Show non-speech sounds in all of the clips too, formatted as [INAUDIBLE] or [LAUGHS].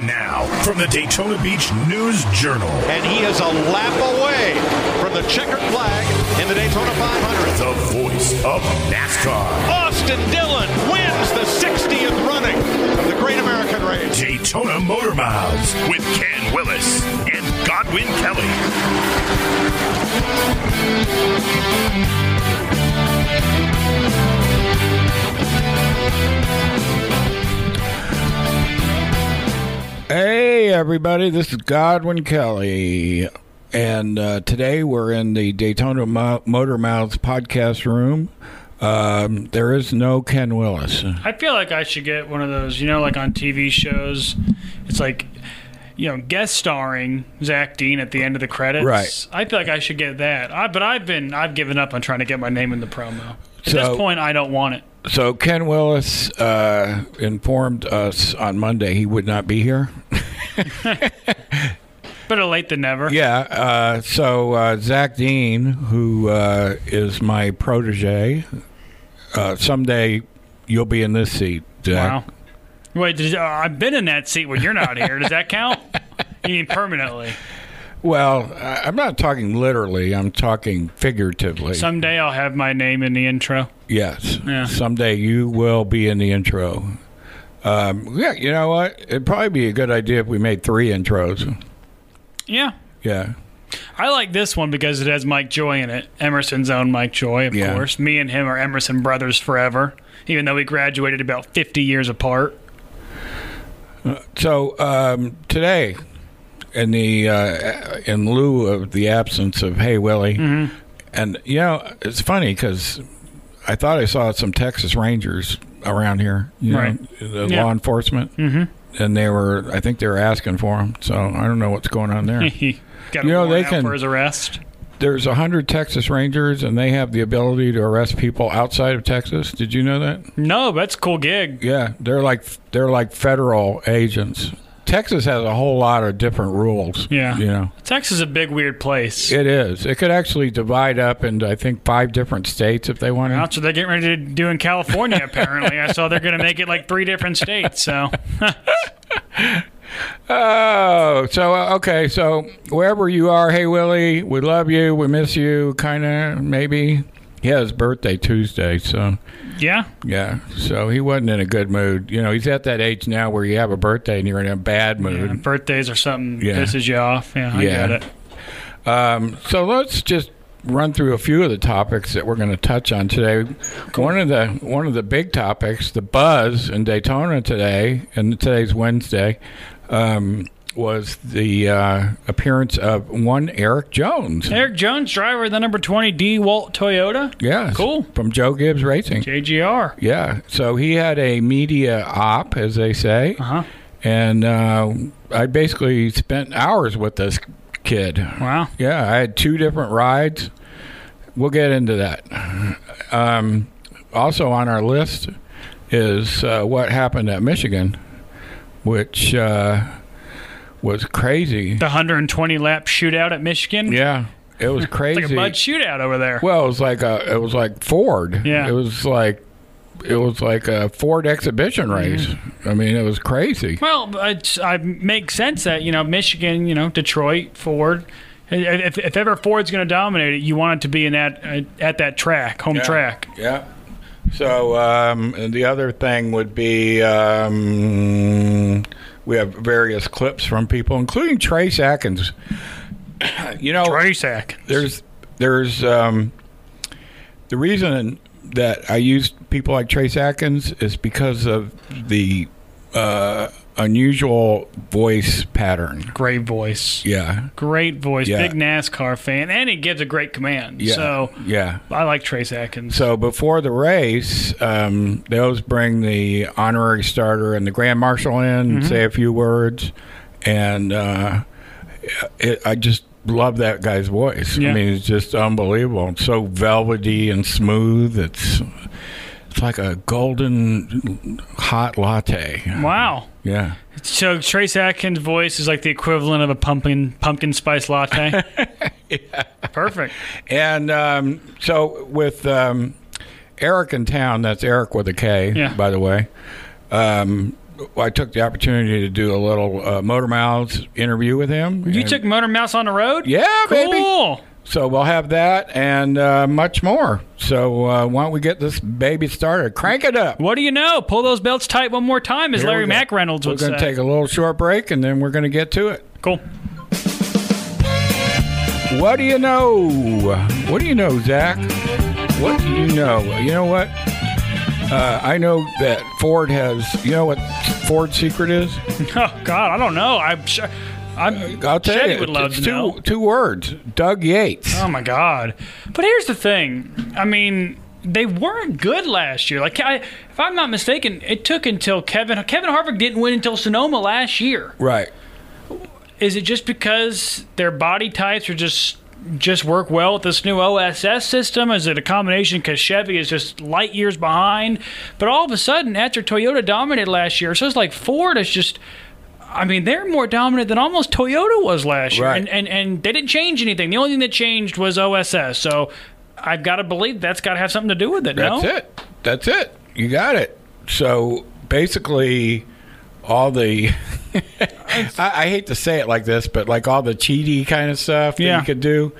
And now, from the Daytona Beach News Journal, And he is a lap away from the checkered flag in the Daytona 500. the voice of NASCAR, Austin Dillon wins the 60th running of the Great American Race. Daytona Motor Mouths with Ken Willis and Godwin Kelly. Hey, everybody, this is Godwin Kelly. And uh, today we're in the Daytona Mo- Motor Mouths podcast room. Um, there is no Ken Willis. I feel like I should get one of those, you know, like on TV shows. It's like, you know, guest starring Zach Dean at the end of the credits. Right. I feel like I should get that. I, but I've been, I've given up on trying to get my name in the promo. At So- this point, I don't want it. So, Ken Willis uh, informed us on Monday he would not be here. [LAUGHS] Better late than never. Yeah. Uh, so, uh, Zach Dean, who uh, is my protege, uh, someday you'll be in this seat, Zach. Wow. Wait, did, uh, I've been in that seat when you're not here. Does that count? [LAUGHS] You mean permanently? Well, I'm not talking literally, I'm talking figuratively. Someday I'll have my name in the intro. Yes. Yeah. Someday you will be in the intro. Um, yeah, you know what? It'd probably be a good idea if we made three intros. Yeah. Yeah. I like this one because it has Mike Joy in it. Emerson's own Mike Joy, of Yeah. course. Me and him are Emerson brothers forever, even though we graduated about 50 years apart. So um, today, in the uh, in lieu of the absence of Hey Willie, Mm-hmm. and you know it's funny because I thought I saw some Texas Rangers around here, you Right. know, the Yeah. law enforcement, mm-hmm. and they were I think they were asking for him. So I don't know what's going on there. [LAUGHS] he got You know, they can- for his arrest. There's a hundred Texas Rangers, and they have the ability to arrest people outside of Texas. Did you know that? No, that's a cool gig. Yeah, they're like they're like federal agents. Texas has a whole lot of different rules. Yeah. you know, Texas is a big, weird place. it is. It could actually divide up into I think five different states if they wanted. That's what they're getting ready to do in California, [LAUGHS] apparently. I saw they're going to make it like three different states. So, [LAUGHS] Oh, so uh, okay, so wherever you are, hey Willie, we love you, we miss you, kind of maybe. Yeah, his birthday Tuesday, so yeah. yeah, so he wasn't in a good mood. You know, he's at that age now where you have a birthday and you're in a bad mood. yeah. Birthdays or something Yeah. pisses you off. Yeah, I Yeah. get it. Um, so let's just run through a few of the topics that we're going to touch on today. One of the one of the big topics, the buzz in Daytona today, and today's Wednesday, um, was the uh, appearance of one Erik Jones. Erik Jones, driver of the number 20 DeWalt Toyota. Yeah, Cool. from Joe Gibbs Racing. JGR. Yeah, so he had a media op, as they say, Uh huh. and uh, I basically spent hours with this kid. Wow. Yeah, I had two different rides. We'll get into that. Um, also on our list is uh, what happened at Michigan, which uh, was crazy. The 120 lap shootout at Michigan. Yeah, it was [LAUGHS] It's crazy. like a mud shootout over there. well, it was like a, it was like Ford. Yeah. it was like it was like a Ford exhibition race. I mean, it was crazy. Well, it's, I make sense that you know Michigan, you know Detroit, Ford. If, if ever Ford's going to dominate it, you want it to be in that uh, at that track, home Yeah. track. Yeah. So um, the other thing would be um, we have various clips from people, including Trace Adkins. [COUGHS] You know, Trace Adkins. there's there's um, the reason that I use people like Trace Adkins is because of the uh, unusual voice pattern. great voice, Yeah. great voice, Yeah. big NASCAR fan, and he gives a great command. Yeah. So yeah. I like Trace Adkins. So before the race, um, they always bring the honorary starter and the grand marshal in, and say a few words, and uh, it, I just love that guy's voice. I mean, it's just unbelievable. It's so velvety and smooth. It's it's like a golden hot latte. wow. Yeah. So Trace Adkins' voice is like the equivalent of a pumpkin pumpkin spice latte. [LAUGHS] Perfect. And um, so with um, Erik in town, that's Erik with a K, Yeah. by the way. Um, I took the opportunity to do a little uh, Motor Mouths interview with him. You took Motor Mouths on the road? Yeah, baby. So we'll have that and uh, much more. So uh, why don't we get this baby started? Crank it up. What do you know? Pull those belts tight one more time, as Here Larry. McReynolds We're going to take a little short break and then we're going to get to it. cool. What do you know? What do you know, Zach? What do you know? You know what? Uh, I know that Ford has. You know what Ford's secret is? [LAUGHS] Oh God, I don't know. I'm sure. I'm. Uh, I'll tell Chevy you. would love to two know. two words. Doug Yates. Oh my God. But here's the thing. I mean, they weren't good last year. Like, I, if I'm not mistaken, it took until Kevin Kevin Harvick didn't win until Sonoma last year. Right. Is it just because their body types are just just work well with this new OSS system? Is it a combination because Chevy is just light years behind? But all of a sudden, after Toyota dominated last year, so it's like Ford is just. I mean, they're more dominant than almost Toyota was last year, Right. and, and and they didn't change anything. The only thing that changed was OSS. So I've got to believe that's got to have something to do with it. That's no? it. That's it. You got it. So basically, all the [LAUGHS] I, I hate to say it like this, but like all the cheaty kind of stuff that Yeah. you could do.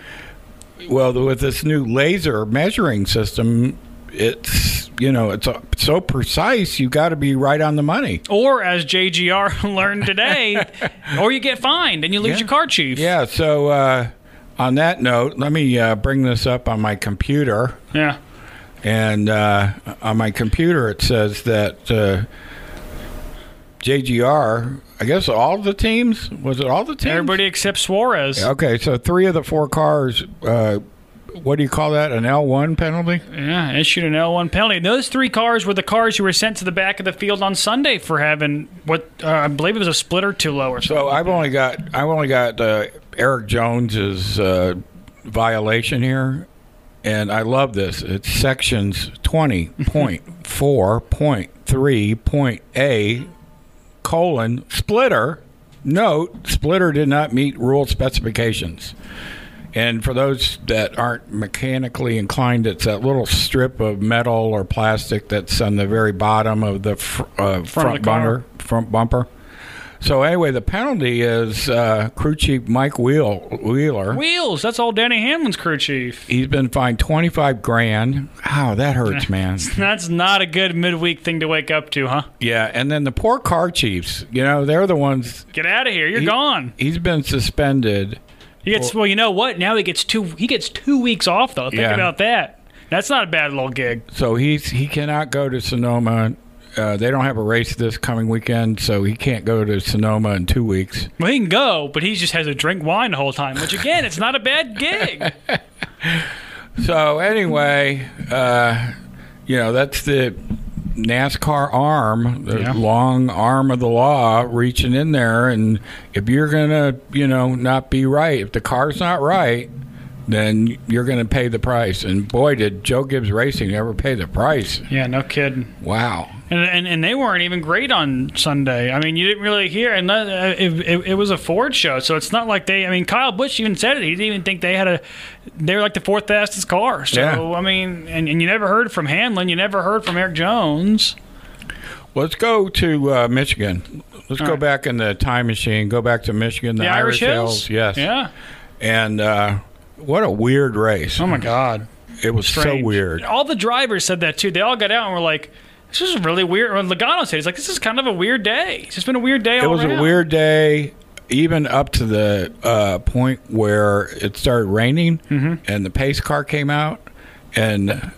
Well, with this new laser measuring system, it's you know it's uh, so precise. You got to be right on the money. Or as JGR [LAUGHS] learned today, [LAUGHS] or you get fined and you lose Yeah. your car chief. Yeah. So uh, on that note, let me uh, bring this up on my computer. Yeah. And uh, on my computer, it says that uh, JGR, I guess all the teams, was it all the teams? Everybody except Suarez. Okay, so three of the four cars, uh, what do you call that? An L1 penalty? Yeah, issued an L1 penalty. Those three cars were the cars who were sent to the back of the field on Sunday for having what uh, I believe it was a splitter too low or something. So I've only got I've only got uh, Erik Jones's uh, violation here, and I love this. It's sections twenty point four point three point A colon splitter. Note: splitter did not meet rule specifications. And for those that aren't mechanically inclined, it's that little strip of metal or plastic that's on the very bottom of the fr- uh, front, the bumper. Front bumper. So anyway, the penalty is uh, crew chief Mike Wheel, Wheeler. Wheels, that's all Denny Hamlin's crew chief. He's been fined twenty five grand. Wow, that hurts, [LAUGHS] man. That's not a good midweek thing to wake up to, huh? Yeah, and then the poor car chiefs. You know, they're the ones. Get out of here. You're He- gone. He's been suspended. He gets well, you know what? Now he gets two he gets two weeks off though. Think Yeah. about that. That's not a bad little gig. So he's he cannot go to Sonoma. Uh, they don't have a race this coming weekend, so he can't go to Sonoma in two weeks. Well, he can go, but he just has to drink wine the whole time, which again, it's not a bad gig. [LAUGHS] So anyway, uh, you know that's the NASCAR arm, the Yeah. long arm of the law, reaching in there. And if you're gonna, you know, not be right, if the car's not right, then you're gonna pay the price. And boy, did Joe Gibbs Racing ever pay the price? yeah, no kidding. Wow. And, and and they weren't even great on Sunday. I mean, you didn't really hear, and uh, it, it, it was a Ford show, so it's not like they. I mean, Kyle Busch even said it. He didn't even think they had a. They were like the fourth fastest car. So Yeah. I mean, and, and you never heard from Hamlin. You never heard from Erik Jones. Let's go to uh, Michigan. Let's go right. back in the time machine. Go back to Michigan, the, The Irish, Hills. Yes. Yeah. And uh, what a weird race. Oh my God. it was Strange. so weird. All the drivers said that too. They all got out and were like, "This is really weird." When Logano said, "He's like, this is kind of a weird day. It's just been a weird day." It was around." a weird day, even up to the uh, point where it started raining, Mm-hmm. and the pace car came out and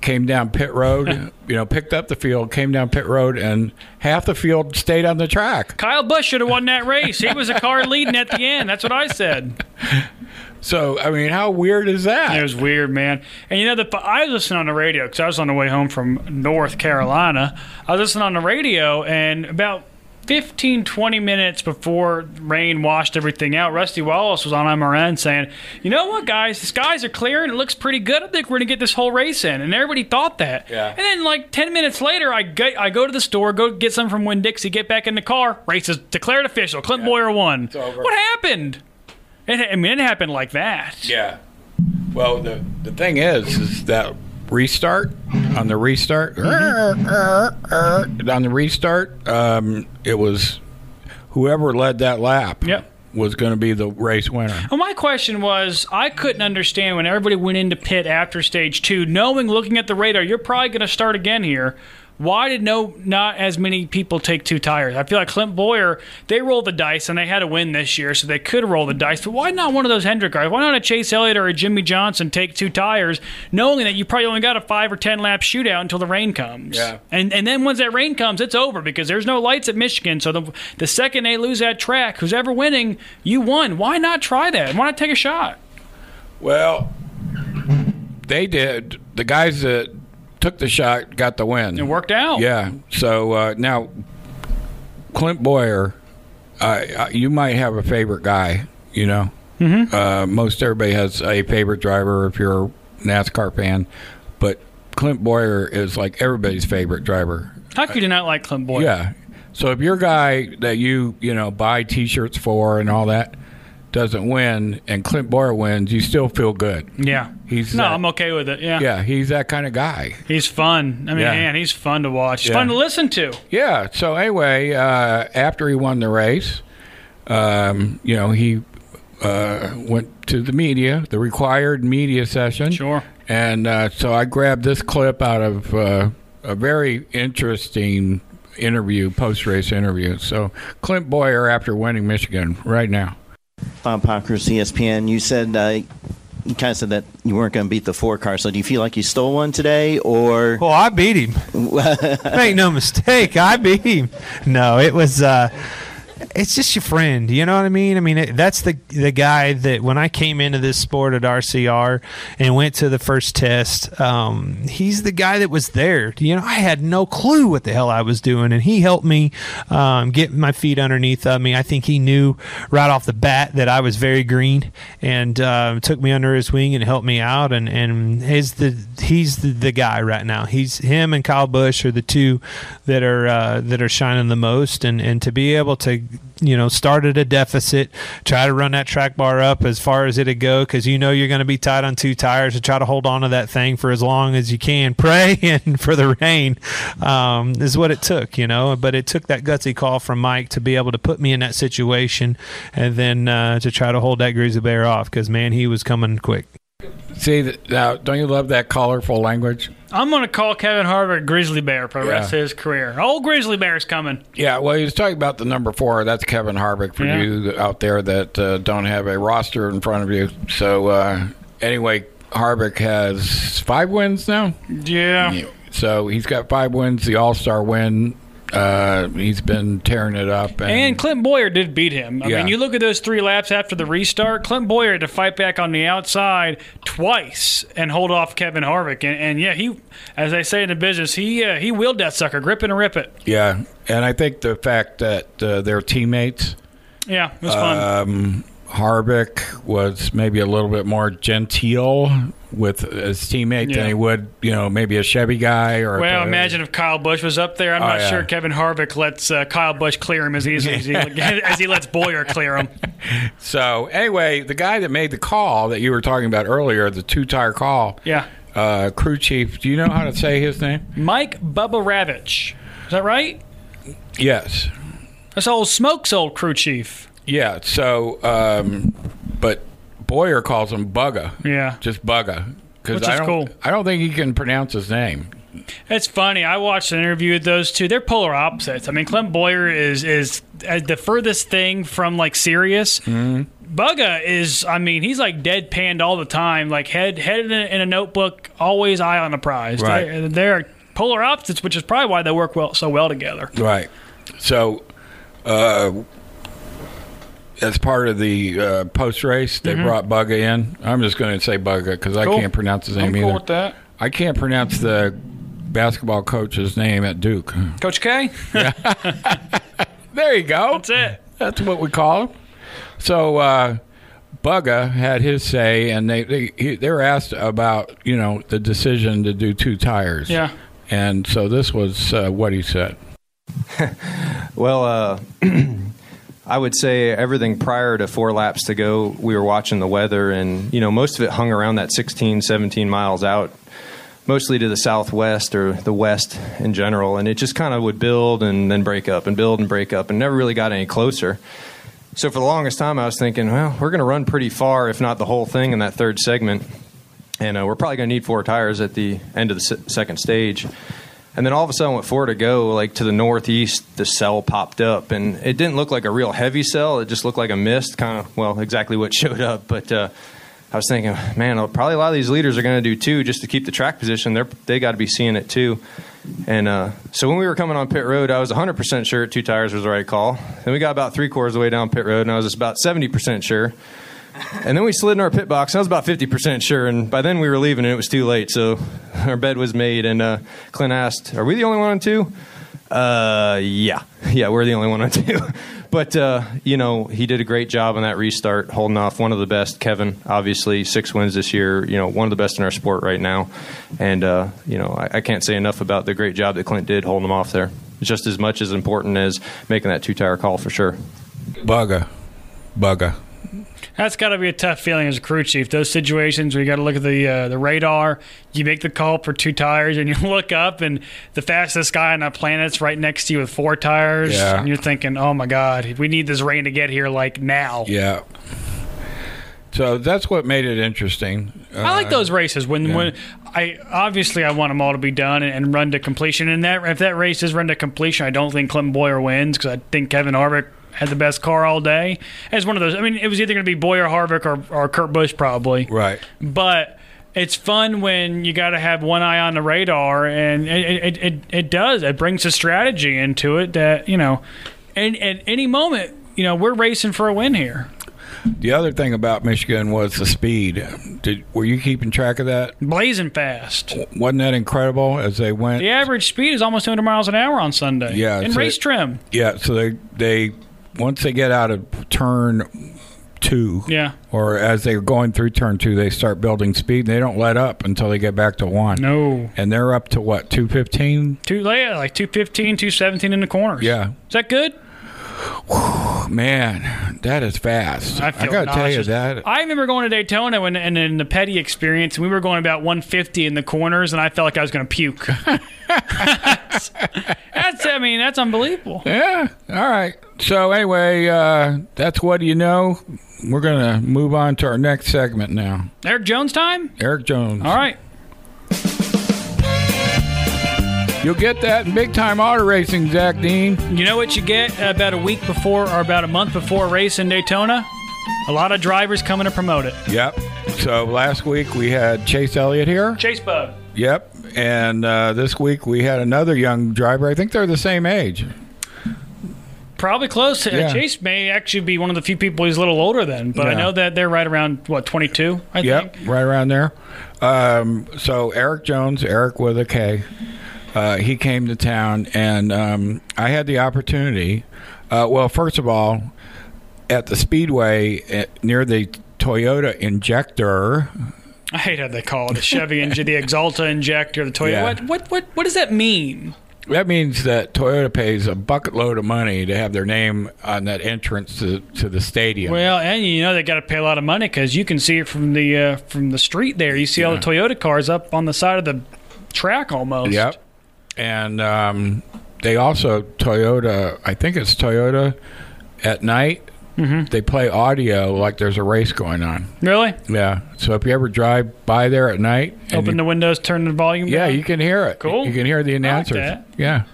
came down pit road. [LAUGHS] you know, picked up the field, came down pit road, and half the field stayed on the track. Kyle Busch should have won that race. He was a car leading at the end. That's what I said. [LAUGHS] So, I mean, how weird is that? It was weird, man. And you know, the I was listening on the radio because I was on the way home from North Carolina. I was listening on the radio, and about 15, 20 minutes before rain washed everything out, Rusty Wallace was on MRN saying, "You know what, guys? The skies are clearing. It looks pretty good. I think we're gonna get this whole race in." And everybody thought that. Yeah. And then, like 10 minutes later, I go, I go to the store, go get some from Winn Dixie, get back in the car. Race is declared official. Clint Bowyer won. over. What happened? It, I mean, it happened like that. Yeah. Well, the the thing is, is that restart on the restart. Mm-hmm. [LAUGHS] On the restart, um, it was whoever led that lap. Yep. Was going to be the race winner. Well, my question was, I couldn't understand when everybody went into pit after stage two, knowing, looking at the radar, you're probably going to start again here. Why did no not as many people take two tires? I feel like Clint Bowyer, they rolled the dice and they had a win this year, so they could roll the dice. But why not one of those Hendrick guys? Why not a Chase Elliott or a Jimmie Johnson take two tires, knowing that you probably only got a five or ten lap shootout until the rain comes? Yeah. And and then once that rain comes, it's over because there's no lights at Michigan. So the the second they lose that track, who's ever winning, you won. Why not try that? Why not take a shot? Well, they did. The guys that took the shot got the win. It worked out. Yeah. So uh, now, Clint Bowyer, uh, you might have a favorite guy. You know, mm-hmm. uh, most everybody has a favorite driver if you're a NASCAR fan, but Clint Bowyer is like everybody's favorite driver. How could you not like Clint Bowyer? Yeah. So if your guy that you you know buy T-shirts for and all that doesn't win, and Clint Bowyer wins, you still feel good. Yeah. He's no, that- I'm okay with it. Yeah. Yeah, he's that kind of guy. He's fun. I mean, Yeah. man, he's fun to watch. He's Yeah. fun to listen to. Yeah. So anyway, uh, after he won the race, um, you know, he uh, went to the media, the required media session. Sure. And uh, so I grabbed this clip out of uh, a very interesting interview, post-race interview. So Clint Bowyer after winning Michigan right now. Bob Pockrass, ESPN. You said uh, you kind of said that you weren't going to beat the four car. So do you feel like you stole one today, or Well, I beat him. [LAUGHS] Make no mistake, I beat him. No, it was. Uh, it's just your friend. You know what I mean? I mean, it, that's the the guy that when I came into this sport at RCR and went to the first test, um, he's the guy that was there. You know, I had no clue what the hell I was doing, and he helped me um, get my feet underneath of me. I think he knew right off the bat that I was very green, and uh, took me under his wing and helped me out. And and is the he's the, the guy right now. He's him and Kyle Busch are the two that are uh, that are shining the most, and and to be able to you know start at a deficit, try to run that track bar up as far as it'd go because you know you're going to be tight on two tires to try to hold on to that thing for as long as you can. [LAUGHS] Praying for the rain um, is what it took, you know. But it took that gutsy call from Mike to be able to put me in that situation, and then uh, to try to hold that grizzly bear off because man, he was coming quick. See, now don't you love that colorful language? I'm going to call Kevin Harvick Grizzly Bear for the Yeah. rest of his career. Old Grizzly Bear's coming. Yeah, well, he was talking about the number four. That's Kevin Harvick for Yeah. you out there that uh, don't have a roster in front of you. So uh, anyway, Harvick has five wins now. Yeah. So he's got five wins. The All Star win. Uh, he's been tearing it up. And, And Clint Bowyer did beat him. I Yeah. mean, you look at those three laps after the restart. Clint Bowyer had to fight back on the outside twice and hold off Kevin Harvick. And, and yeah, he, as they say in the business, he uh, he wheeled that sucker, grip it and rip it. yeah, and I think the fact that uh, they're teammates. Yeah, it was fun. Um, Harvick was maybe a little bit more genteel with his teammate Yeah. than he would, you know, maybe a Chevy guy or. well, imagine if Kyle Busch was up there. I'm Oh, not yeah. sure Kevin Harvick lets uh, Kyle Busch clear him as easily as he, [LAUGHS] as he lets Bowyer clear him. [LAUGHS] So anyway, the guy that made the call that you were talking about earlier, the two tire call, Yeah. uh, crew chief. Do you know how to say his name? Mike Bubba Ravitch. Is that right? Yes. That's old Smoke's old crew chief. Yeah. So, um, but Bowyer calls him Bugga. Yeah. Just Bugga. Which I is don't, cool. I don't think he can pronounce his name. It's funny. I watched an interview with those two. They're polar opposites. I mean, Clint Bowyer is is uh, the furthest thing from like serious. Bugga is. I mean, he's like deadpanned all the time. Like head head in a, in a notebook, always eye on the prize. Right. They're, they're polar opposites, which is probably why they work well so well together. Right. So, uh, as part of the uh, post race, they brought Bugga in. I'm just going to say Bugga because I Mm-hmm. Can't pronounce his name I'm either. cool with that. I can't pronounce the basketball coach's name at Duke. Coach K. Yeah. [LAUGHS] [LAUGHS] There you go. That's it. That's what we call him. So uh, Bugga had his say, and they they, he, they were asked about you know the decision to do two tires. Yeah. And so this was uh, what he said. [LAUGHS] Well, uh, [CLEARS THROAT] I would say everything prior to four laps to go, we were watching the weather, and you know most of it hung around that 16, 17 miles out. mostly to the southwest or the west in general, and it just kind of would build and then break up and build and break up, and never really got any closer. So for the longest time, I was thinking, well, we're going to run pretty far, if not the whole thing, in that third segment, and uh, we're probably going to need four tires at the end of the se- second stage. And then all of a sudden, with four to go, like to the northeast, the cell popped up, and it didn't look like a real heavy cell. It just looked like a mist, kind of well, exactly what [LAUGHS] showed up. But uh, I was thinking, man, probably a lot of these leaders are going to do too, just to keep the track position. They're they got to be seeing it too. And uh, so when we were coming on pit road, I was 100% sure two tires was the right call. Then we got about three quarters of the way down pit road, and I was just about 70% sure. And then we slid in our pit box. I was about 50% sure. And by then we were leaving and it was too late. So [LAUGHS] our bed was made. And uh, Clint asked, Are we the only one on two? Uh, yeah. Yeah, we're the only one on two. [LAUGHS] but, uh, you know, he did a great job on that restart, holding off one of the best. Kevin, obviously, six wins this year. You know, one of the best in our sport right now. And, uh, you know, I, I can't say enough about the great job that Clint did holding him off there. Just as much as important as making that two tire call for sure. Bugger. Bugger. That's got to be a tough feeling as a crew chief. Those situations where you got to look at the uh, the radar, you make the call for two tires, and [LAUGHS] you look up, and the fastest guy on the planet's right next to you with four tires, Yeah. and you're thinking, "Oh my God, we need this rain to get here like now." Yeah. So that's what made it interesting. I like Uh, those races when yeah. when I obviously I want them all to be done and, and run to completion. And that if that race is run to completion, I don't think Clinton Bowyer wins because I think Kevin Harvick had the best car all day. It's one of those. I mean, it was either going to be Bowyer, Harvick, or, or Kurt Busch probably. Right. But it's fun when you got to have one eye on the radar, and it it, it, it does. It brings a strategy into it that you know, and at any moment, you know, we're racing for a win here. The other thing about Michigan was the speed. Did were you keeping track of that? Blazing fast. Wasn't that incredible as they went? The average speed is almost 200 miles an hour on Sunday. Yeah, in so race it- trim. Yeah. So they they once they get out of turn two. Yeah. Or as they're going through turn two, they start building speed. and They don't let up until they get back to one. No. And they're up to what two fifteen? Two, yeah, like 215, 217 in the corners. Yeah. Is that good? Man, that is fast. I, feel gotta tell you that. I remember going to Daytona when, and in the Petty experience, and we were going about 150 in the corners, and I felt like I was going to puke. that's, [LAUGHS] [LAUGHS] that's, I mean, that's unbelievable. Yeah. All right. So anyway, uh, that's what you know. We're gonna move on to our next segment now. Erik Jones time? Erik Jones. All right. You'll get that in big time auto racing, Zach Dean. You know what you get about a week before or about a month before a race in Daytona? A lot of drivers coming to promote it. Yep. So last week we had Chase Elliott here. Chase Bug. Yep. And uh, this week we had another young driver. I think they're the same age. Probably close. Uh, Yeah. Chase may actually be one of the few people who's a little older than, but I know that they're right around what 22. I Yep, think. right around there. Um, so Erik Jones, Erik with a K, uh, he came to town, and um, I had the opportunity. Uh, well, first of all, at the speedway at, near the Toyota injector. I hate how they call it [LAUGHS] the Chevy engine, the Axalta injector, the Toyota. Yeah. What, what what what does that mean? That means that Toyota pays a bucket load of money to have their name on that entrance to, to the stadium. Well, and you know they got to pay a lot of money because you can see it from the uh, from the street there. You see all the Toyota cars up on the side of the track almost. Yep. And um, they also Toyota. I think it's Toyota. At night, Mm-hmm. they play audio like there's a race going on. Really? Yeah. So if you ever drive by there at night, Open you- the windows, turn the volume. yeah, down? you can hear it. Cool. You can hear the like announcers. that. Yeah.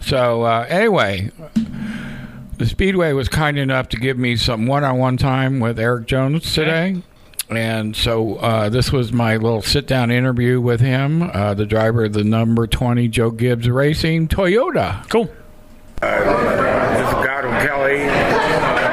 So uh, anyway, the Speedway was kind enough to give me some one-on-one time with Erik Jones today. And so uh, this was my little sit-down interview with him, uh, the driver of the number 20 Joe Gibbs Racing Toyota. Cool. This is Godwin Kelly,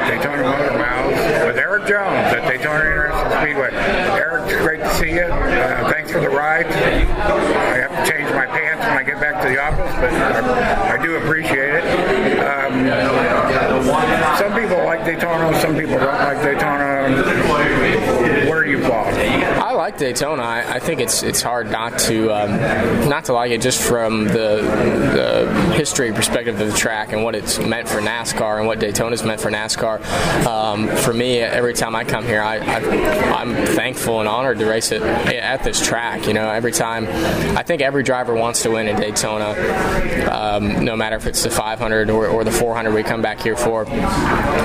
Daytona Motor Mouths, with Erik Jones at Daytona International Speedway. Erik, it's great to see you. Uh, thanks for the ride. I have to change my pants when I get back to the office, but I, I do appreciate it. Um, some people like Daytona, some people don't like Daytona. Where do you fall? I like Daytona. I, I, think it's it's hard not to um, not to like it just from the, the, history perspective of the track and what it's meant for NASCAR and what Daytona's meant for NASCAR. Um, for me, every time I come here, I, I, am thankful and honored to race it at this track. You know, every time I think every driver wants to win in Daytona, um, no matter if it's the 500 or, or, the 400 we come back here for.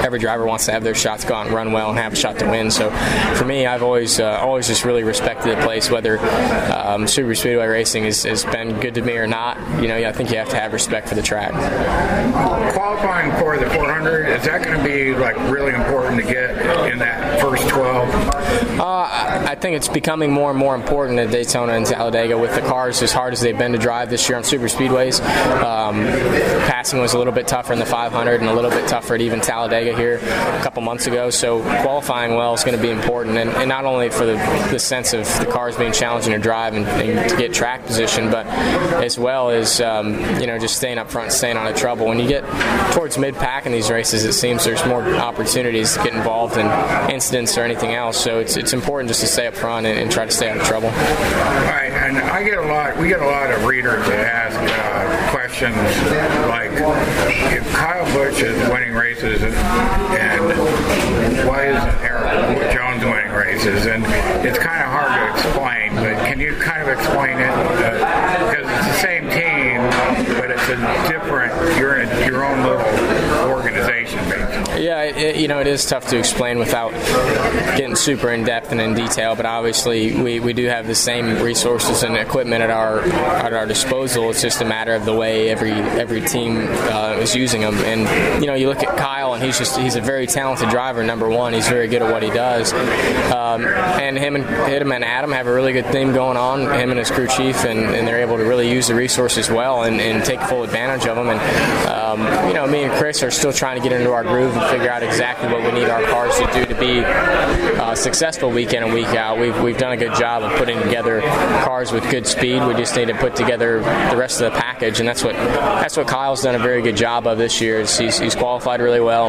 Every driver wants to have their shots go out and run well and have a shot to win. So for me, I've always uh, always just really respected the place, whether um, Super Speedway racing has, has been good to me or not. You know, I think you have to have respect for the track. Qualifying for the 400 is that going to be like really important to get in that first 12? Uh, I think it's becoming more and more important at Daytona and Talladega with the cars as hard as they've been to drive this year on super speedways. Um, passing was a little bit tougher in the 500 and a little bit tougher at even Talladega here a couple months ago. So qualifying well is going to be important, and, and not only for the, the, sense of the cars being challenging to drive and, and to get track position, but as well as um, you know just staying up front, staying out of trouble. When you get towards mid pack in these races, it seems there's more opportunities to get involved in incidents or anything else. So it's it's important just to stay up front and, and try to stay out of trouble. Right, and I get a lot. We get a lot of readers that ask uh, questions like, if Kyle Busch is winning races, and, and why isn't Erik Jones winning races? And it's kind of hard to explain, but can you kind of explain it? Uh, because it's the same team, but it's a different. You're in your own little organization, basically. Yeah, it, you know, it is tough to explain without getting super in depth and in detail. But obviously, we, we do have the same resources and equipment at our at our disposal. It's just a matter of the way every every team uh, is using them. And you know, you look at Kyle, and he's just he's a very talented driver. Number one, he's very good at what he does. Um, and him and him and Adam have a really good thing going on. Him and his crew chief, and, and they're able to really use the resources well and, and take full advantage of them. And um, you know, me and Chris are still trying to get into our groove and figure out exactly what we need our cars to do to be uh, successful week in and week out. We've we've done a good job of putting together cars with good speed. We just need to put together the rest of the package, and that's what that's what Kyle's done a very good job of this year. He's, he's qualified really well.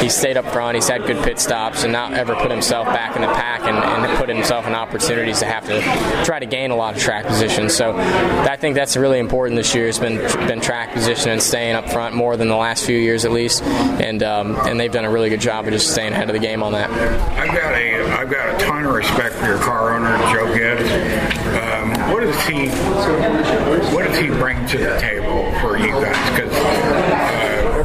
He's stayed up front. He's had good pit stops, and not ever put himself back in the pack and, and put himself in opportunities to have to try to gain a lot of track position. So I think that's really important this year. Has been been track position and staying up front more than the last few years at least, and um, and they've done a really good job of just staying ahead of the game on that. I've got a I've got a ton of respect for your car owner, Joe Gibbs. Um, what does he what does he bring to the table for you guys? Because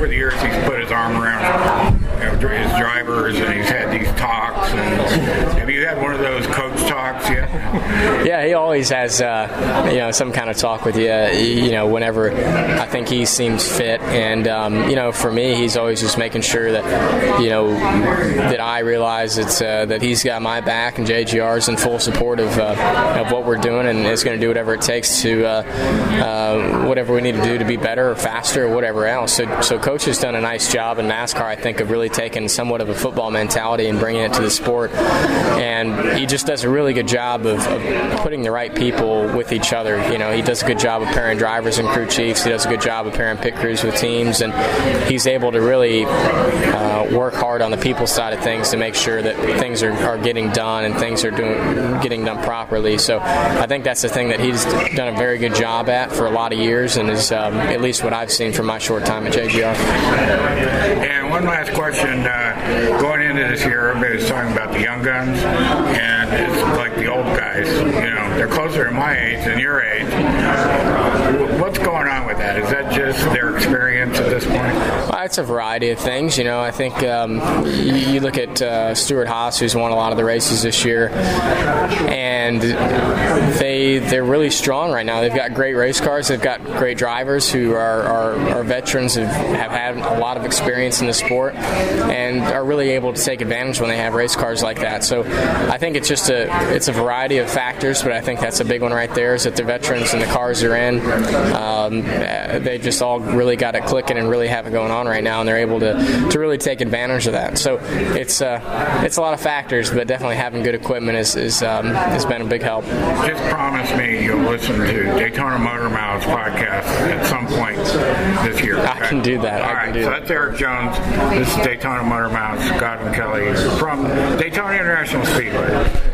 the years he's put his arm around you know, his drivers and he's had these talks. And have you had one of those coach talks yet? Yeah, he always has uh, you know some kind of talk with you. You know, whenever I think he seems fit, and um, you know, for me, he's always just making sure that you know that I realize it's uh, that he's got my back and JGR's in full support of uh, of what we're doing, and is going to do whatever it takes to uh, uh, whatever we need to do to be better or faster or whatever else. So, so coach has done a nice job in NASCAR, I think, of really taking somewhat of a football mentality and bringing it to the sport, and he just does a really good job of, of putting the right people with each other. You know, he does a good job of pairing drivers and crew chiefs. He does a good job of pairing pit crews with teams, and he's able to really uh, work hard on the people side of things to make sure that things are, are getting done and things are doing getting done properly. So I think that's the thing that he's done a very good job at for a lot of years, and is um, at least what I've seen from my short time at JGR. And one last question: uh, going into this year, everybody was talking about the young guns, and it's like the old guys. You know, they're closer to my age than your age. What's going on with that? Is that just their experience at this point? Well, it's a variety of things. You know, I think um, you, you, look at uh, Stewart-Haas, who's won a lot of the races this year, and they they're really strong right now. They've got great race cars. They've got great drivers who are, are, are veterans who have had a lot of experience in the sport and are really able to take advantage when they have race cars like that. So I think it's just a it's a variety of factors, but I think that's a big one right there is that the veterans and the cars are in. Um, they just all really got it clicking and really have it going on right now, and they're able to, to really take advantage of that. So it's uh, it's a lot of factors, but definitely having good equipment is, is um, has been a big help. Just promise me you'll listen to Daytona Motor Mouths podcast at some point this year. I can do that. All I right, do so that. that's Erik Jones. This is Daytona Motor Mouths, Godwin Kelly from Daytona International Speedway.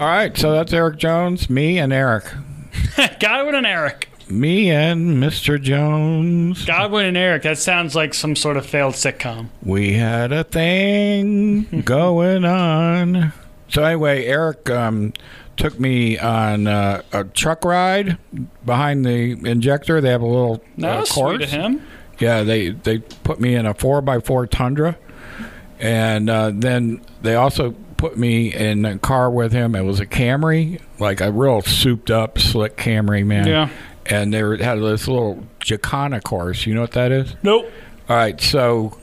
All right, so that's Erik Jones, me, and Erik. [LAUGHS] Godwin and Erik. Me and Mr. Jones. Godwin and Erik. That sounds like some sort of failed sitcom. We had a thing [LAUGHS] going on. So anyway, Erik um, took me on uh, a truck ride behind the injector. They have a little That uh, was course. sweet of him. Yeah, they they put me in a four x four Tundra, and uh, then they also put me in a car with him. It was a Camry, like a real souped up, slick Camry, man. Yeah. And they were, had this little gymkhana course. You know what that is? Nope. All right, so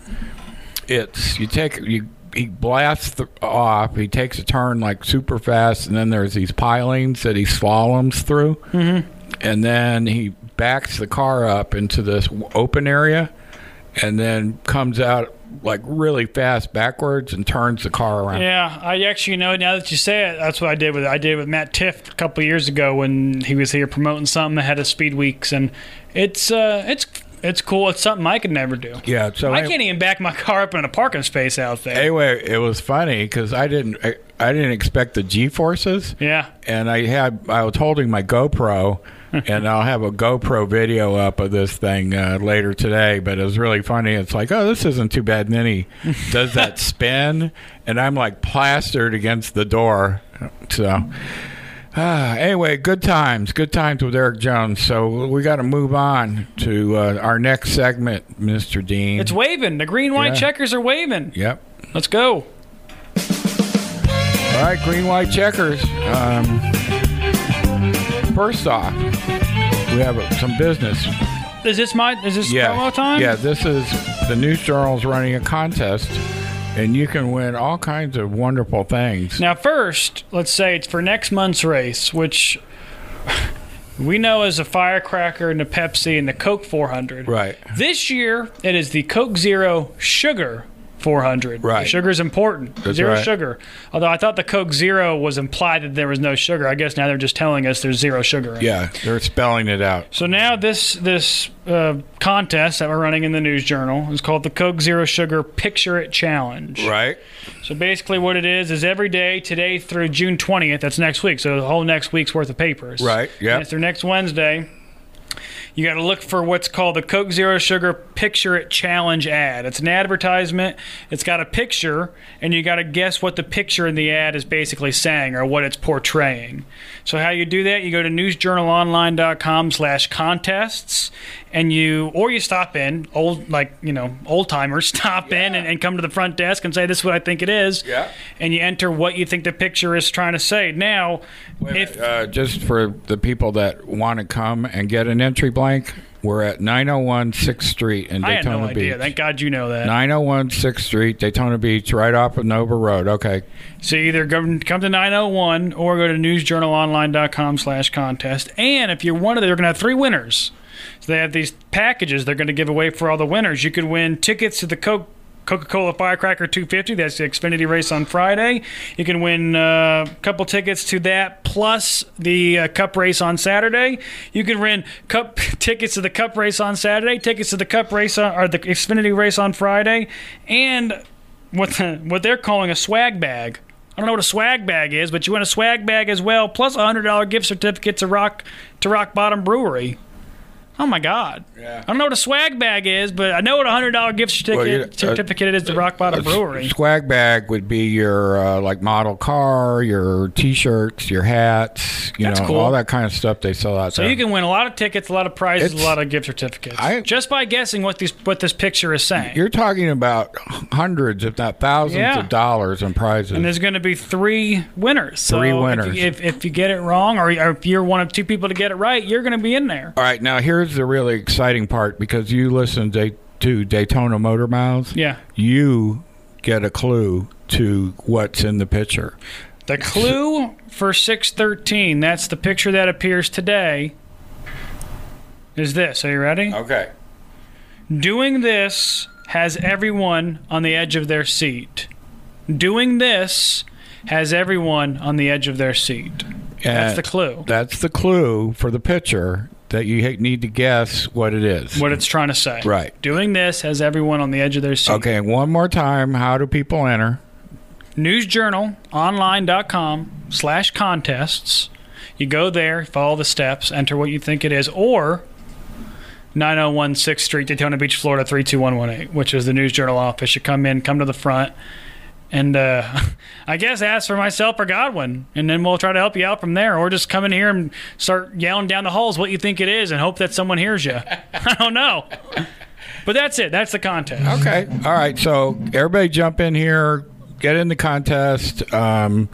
it's you take you he blasts the, off. He takes a turn like super fast, and then there's these pilings that he slaloms through, Mhm. and then he backs the car up into this open area, and then comes out like really fast backwards and turns the car around. Yeah, I actually know now that you say it, that's what I did with I did with Matt Tifft a couple of years ago when he was here promoting something ahead of Speed Weeks, and it's uh, it's it's cool. It's something I could never do. Yeah, so I can't even back my car up in a parking space out there. Anyway, it was funny because I didn't I, I didn't expect the G forces. Yeah. and I had I was holding my GoPro, and I'll have a GoPro video up of this thing uh, later today. But it was really funny. It's like, oh, this isn't too bad. And then he [LAUGHS] does that spin, and I'm like plastered against the door. So. Ah, anyway, good times, good times with Erik Jones. So we got to move on to uh, our next segment, Mr. Dean. It's waving. The green white Yeah. checkers are waving. Yep. Let's go. All right, green, white checkers. Um, first off, we have some business. Is this my is this Yeah, promo time? yeah. This is the News Journal's running a contest, and you can win all kinds of wonderful things. Now, first, let's say it's for next month's race, which we know as a firecracker and the Pepsi and the Coke 400. Right. This year, it is the Coke Zero Sugar 400. Right. Sugar is important. That's zero right. sugar. Although I thought the Coke Zero was implied that there was no sugar. I guess now they're just telling us there's zero sugar. In it. Yeah, they're spelling it out. So now this this uh, contest that we're running in the News Journal is called the Coke Zero Sugar Picture It Challenge. Right. So basically, what it is is every day today through June twentieth. That's next week. So the whole next week's worth of papers. Right, Yeah. It's through next Wednesday. You got to look for what's called the Coke Zero Sugar Picture It Challenge ad. It's an advertisement. It's got a picture, and you got to guess what the picture in the ad is basically saying or what it's portraying. So how you do that? You go to newsjournalonline.com slash contests and you or you stop in old like you know old timers [LAUGHS] stop in and, and come to the front desk and say this is what I think it is. Yeah. And you enter what you think the picture is trying to say. Now, if Uh, just for the people that want to come and get an entry blank, we're at 901 6th Street in I had Daytona no Beach. idea. Thank God you know that. 901 6th Street, Daytona Beach, right off of Nova Road. Okay. So either go, come to 901 or go to newsjournalonline.com slash contest. And if you're one of them, they're going to have three winners. So they have these packages they're going to give away for all the winners. You could win tickets to the Coke. Coca-Cola Firecracker 250. That's the Xfinity race on Friday. You can win uh, a couple tickets to that, plus the uh, Cup race on Saturday. You can win Cup [LAUGHS] tickets to the Cup race on Saturday, tickets to the Cup race on, or the Xfinity race on Friday, and what the, [LAUGHS] what they're calling a swag bag. I don't know what a swag bag is, but you win a swag bag as well, plus a hundred dollar gift certificate to Rock to Rock Bottom Brewery. Oh my God! I don't know what a swag bag is, but I know what a hundred dollar gift certificate, Well, uh, certificate is to Rock Bottom A Brewery. swag bag would be your uh, like model car, your T-shirts, your hats, you That's know, cool. all that kind of stuff they sell out So there. you can win a lot of tickets, a lot of prizes, It's- a lot of gift certificates, just by guessing what this what this picture is saying. You're talking about hundreds, if not thousands, Yeah. of dollars in prizes. And there's going to be three winners. So Three if you- winners. If, if, you get it wrong, or, or if you're one of two people to get it right, you're going to be in there. all right, now here's the really exciting part because you listen to, to Daytona Motor Mouths. Yeah. You get a clue to what's in the picture. The clue for 613, that's the picture that appears today, is this. Are you ready? Okay. Doing this has everyone on the edge of their seat. Doing this has everyone on the edge of their seat. That's the clue. That's the clue for the picture that you need to guess what it is. What it's trying to say. Right. Doing this has everyone on the edge of their seat. Okay, one more time. How do people enter? newsjournalonline.com slash contests. You go there, follow the steps, enter what you think it is, or 901 6th Street, Daytona Beach, Florida 32118, which is the News Journal office. You come in, come to the front, and uh, [LAUGHS] I guess ask for myself or Godwin, and then we'll try to help you out from there, or just come in here and start yelling down the halls what you think it is, and hope that someone hears you. [LAUGHS] I don't know, but that's it. That's the contest. Okay. All right. So everybody jump in here, get in the contest. Um,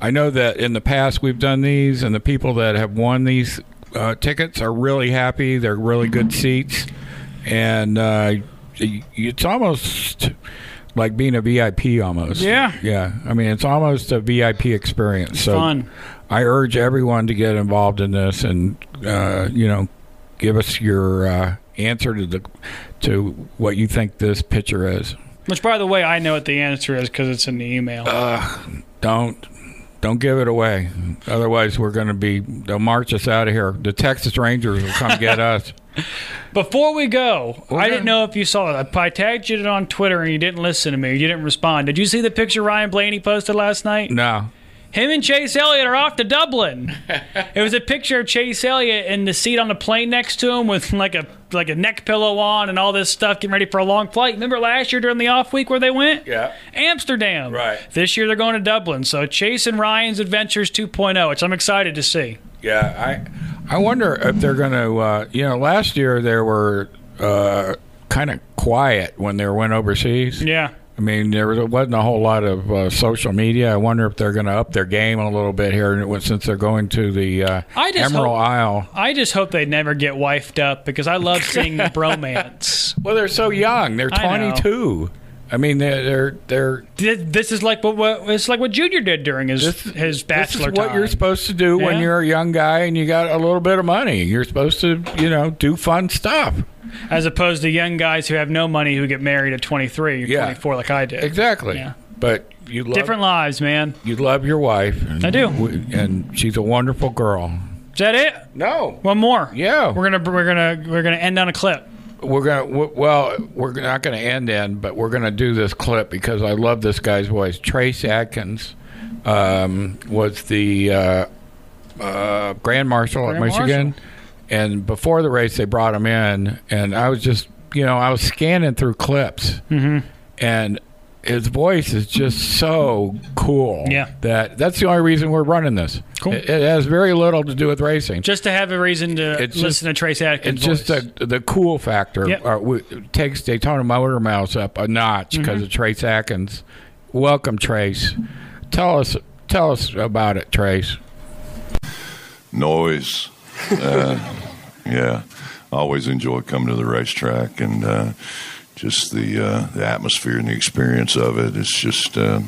I know that in the past we've done these, and the people that have won these uh, tickets are really happy. They're really good seats, and uh, it's almost like being a VIP almost. Yeah. Yeah. I mean, it's almost a VIP experience. so fun. I urge everyone to get involved in this, and uh, you know, give us your uh, answer to the to what you think this picture is. Which, by the way, I know what the answer is because it's in the email. Uh, Don't don't give it away. Otherwise, we're going to be they'll march us out of here. The Texas Rangers will come get [LAUGHS] us. Before we go, I didn't know if you saw it. I tagged you on Twitter and you didn't listen to me. You didn't respond. Did you see the picture Ryan Blaney posted last night? No. Him and Chase Elliott are off to Dublin. [LAUGHS] it was a picture of Chase Elliott in the seat on the plane next to him with like a like a neck pillow on and all this stuff, getting ready for a long flight. Remember last year during the off week where they went? Yeah. Amsterdam. Right. This year they're going to Dublin. So Chase and Ryan's Adventures 2.0, which I'm excited to see. Yeah, I I wonder if they're going to. Uh, you know, last year they were uh, kind of quiet when they went overseas. Yeah. I mean, there was, wasn't a whole lot of uh, social media. I wonder if they're going to up their game a little bit here since they're going to the uh, Emerald hope- Isle. I just hope they never get wifed up because I love seeing the [LAUGHS] bromance. Well, they're so young. They're I know. 22. I mean, they're they're, they're This is like what, what it's like what Junior did during his This- his this is bachelor what time. you're supposed to do when you're a young guy and you got a little bit of money. You're supposed to, you know, do fun stuff. as opposed to young guys who have no money who get married at 23 or Yeah. 24 like I did. Exactly. Yeah. But you love Different lives, man. you love your wife. And I do. and she's a wonderful girl. Is that it? No. One more. Yeah. We're gonna we're gonna we're gonna end on a clip. We're gonna well, we're not gonna end in, but we're gonna do this clip because I love this guy's voice. Trace Adkins um, was the uh, uh, Grand Marshal Grand at Michigan, Marshal. and before the race they brought him in, and I was just you know I was scanning through clips, Mm-hmm. and his voice is just so cool. Yeah. that that's the only reason we're running this. Cool. It, it has very little to do with racing. Just to have a reason to It's listen just- to Trace Adkins. It's just voice. the the cool factor Yep. uh, w- takes Daytona Motor Mouths up a notch because Mm-hmm. of Trace Adkins. Welcome, Trace. Tell us tell us about it, Trace. noise. Uh, [LAUGHS] yeah, always enjoy coming to the racetrack and uh, just the uh, the atmosphere and the experience of it. It's just uh,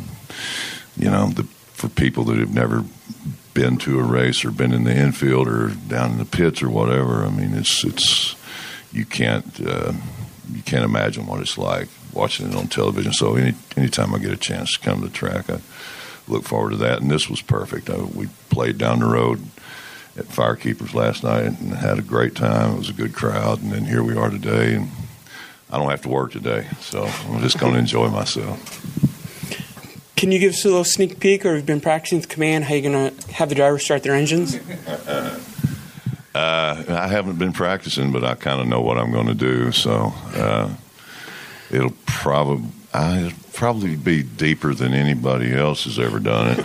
you know the, for people that have never been to a race or been in the infield or down in the pits or whatever. I mean, it's it's you can't uh, you can't imagine what it's like watching it on television. So any anytime I get a chance to come to the track, I look forward to that. And this was perfect. I, we played down the road at Firekeepers last night and had a great time. It was a good crowd, and then here we are today, and I don't have to work today, so I'm just going to enjoy myself. Can you give us a little sneak peek, or have you been practicing with command? How you going to have the drivers start their engines? [LAUGHS] Uh, I haven't been practicing, but I kind of know what I'm going to do, so uh, it'll probably I'll probably be deeper than anybody else has ever done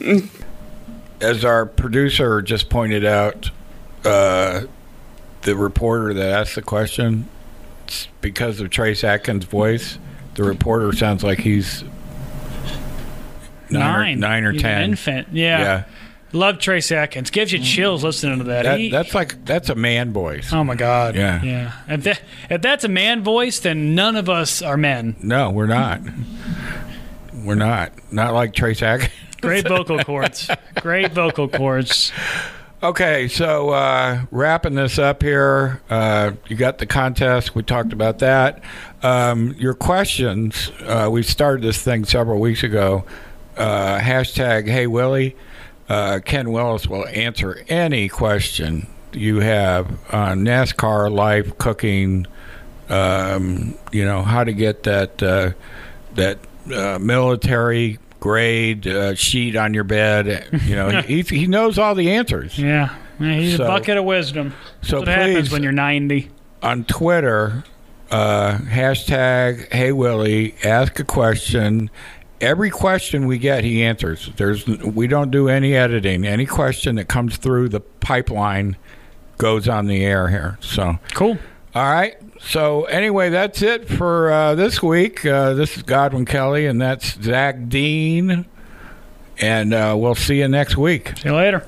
it. [LAUGHS] As our producer just pointed out, uh, the reporter that asked the question, because of Trace Adkins' voice, the reporter sounds like he's nine, nine, or, nine or ten. infant. Yeah. Yeah. Love Trace Adkins. Gives you chills listening to that. That, He- that's like that's a man voice. oh my God. Yeah. Yeah. If, that, if that's a man voice, then none of us are men. No, we're not. We're not. Not like Trace Atkins. Great vocal [LAUGHS] cords. Great vocal cords. Okay, so uh, wrapping this up here, uh, you got the contest. We talked about that. Um, your questions. Uh, we started this thing several weeks ago. Uh, hashtag Hey Willie. Uh, Ken Willis will answer any question you have on NASCAR, life, cooking, um, you know, how to get that uh, that military grade uh, sheet on your bed. You know, he, he knows all the answers. Yeah. Yeah, he's So- a bucket of wisdom. That's so what happens when you're 90. on Twitter, uh, hashtag Hey Willie, ask a question. Every question we get, he answers. There's we don't do any editing. Any question that comes through the pipeline goes on the air here. So cool. All right. So anyway, that's it for uh, this week. Uh, this is Godwin Kelly, and that's Zach Dean, and uh, we'll see you next week. See you later.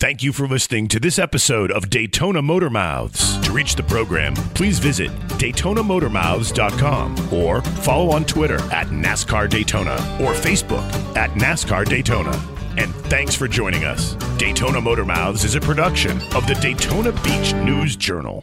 Thank you for listening to this episode of Daytona Motor Mouths. To reach the program, please visit DaytonaMotorMouths.com or follow on Twitter at NASCAR Daytona or Facebook at NASCAR Daytona. And thanks for joining us. Daytona Motor Mouths is a production of the Daytona Beach News Journal.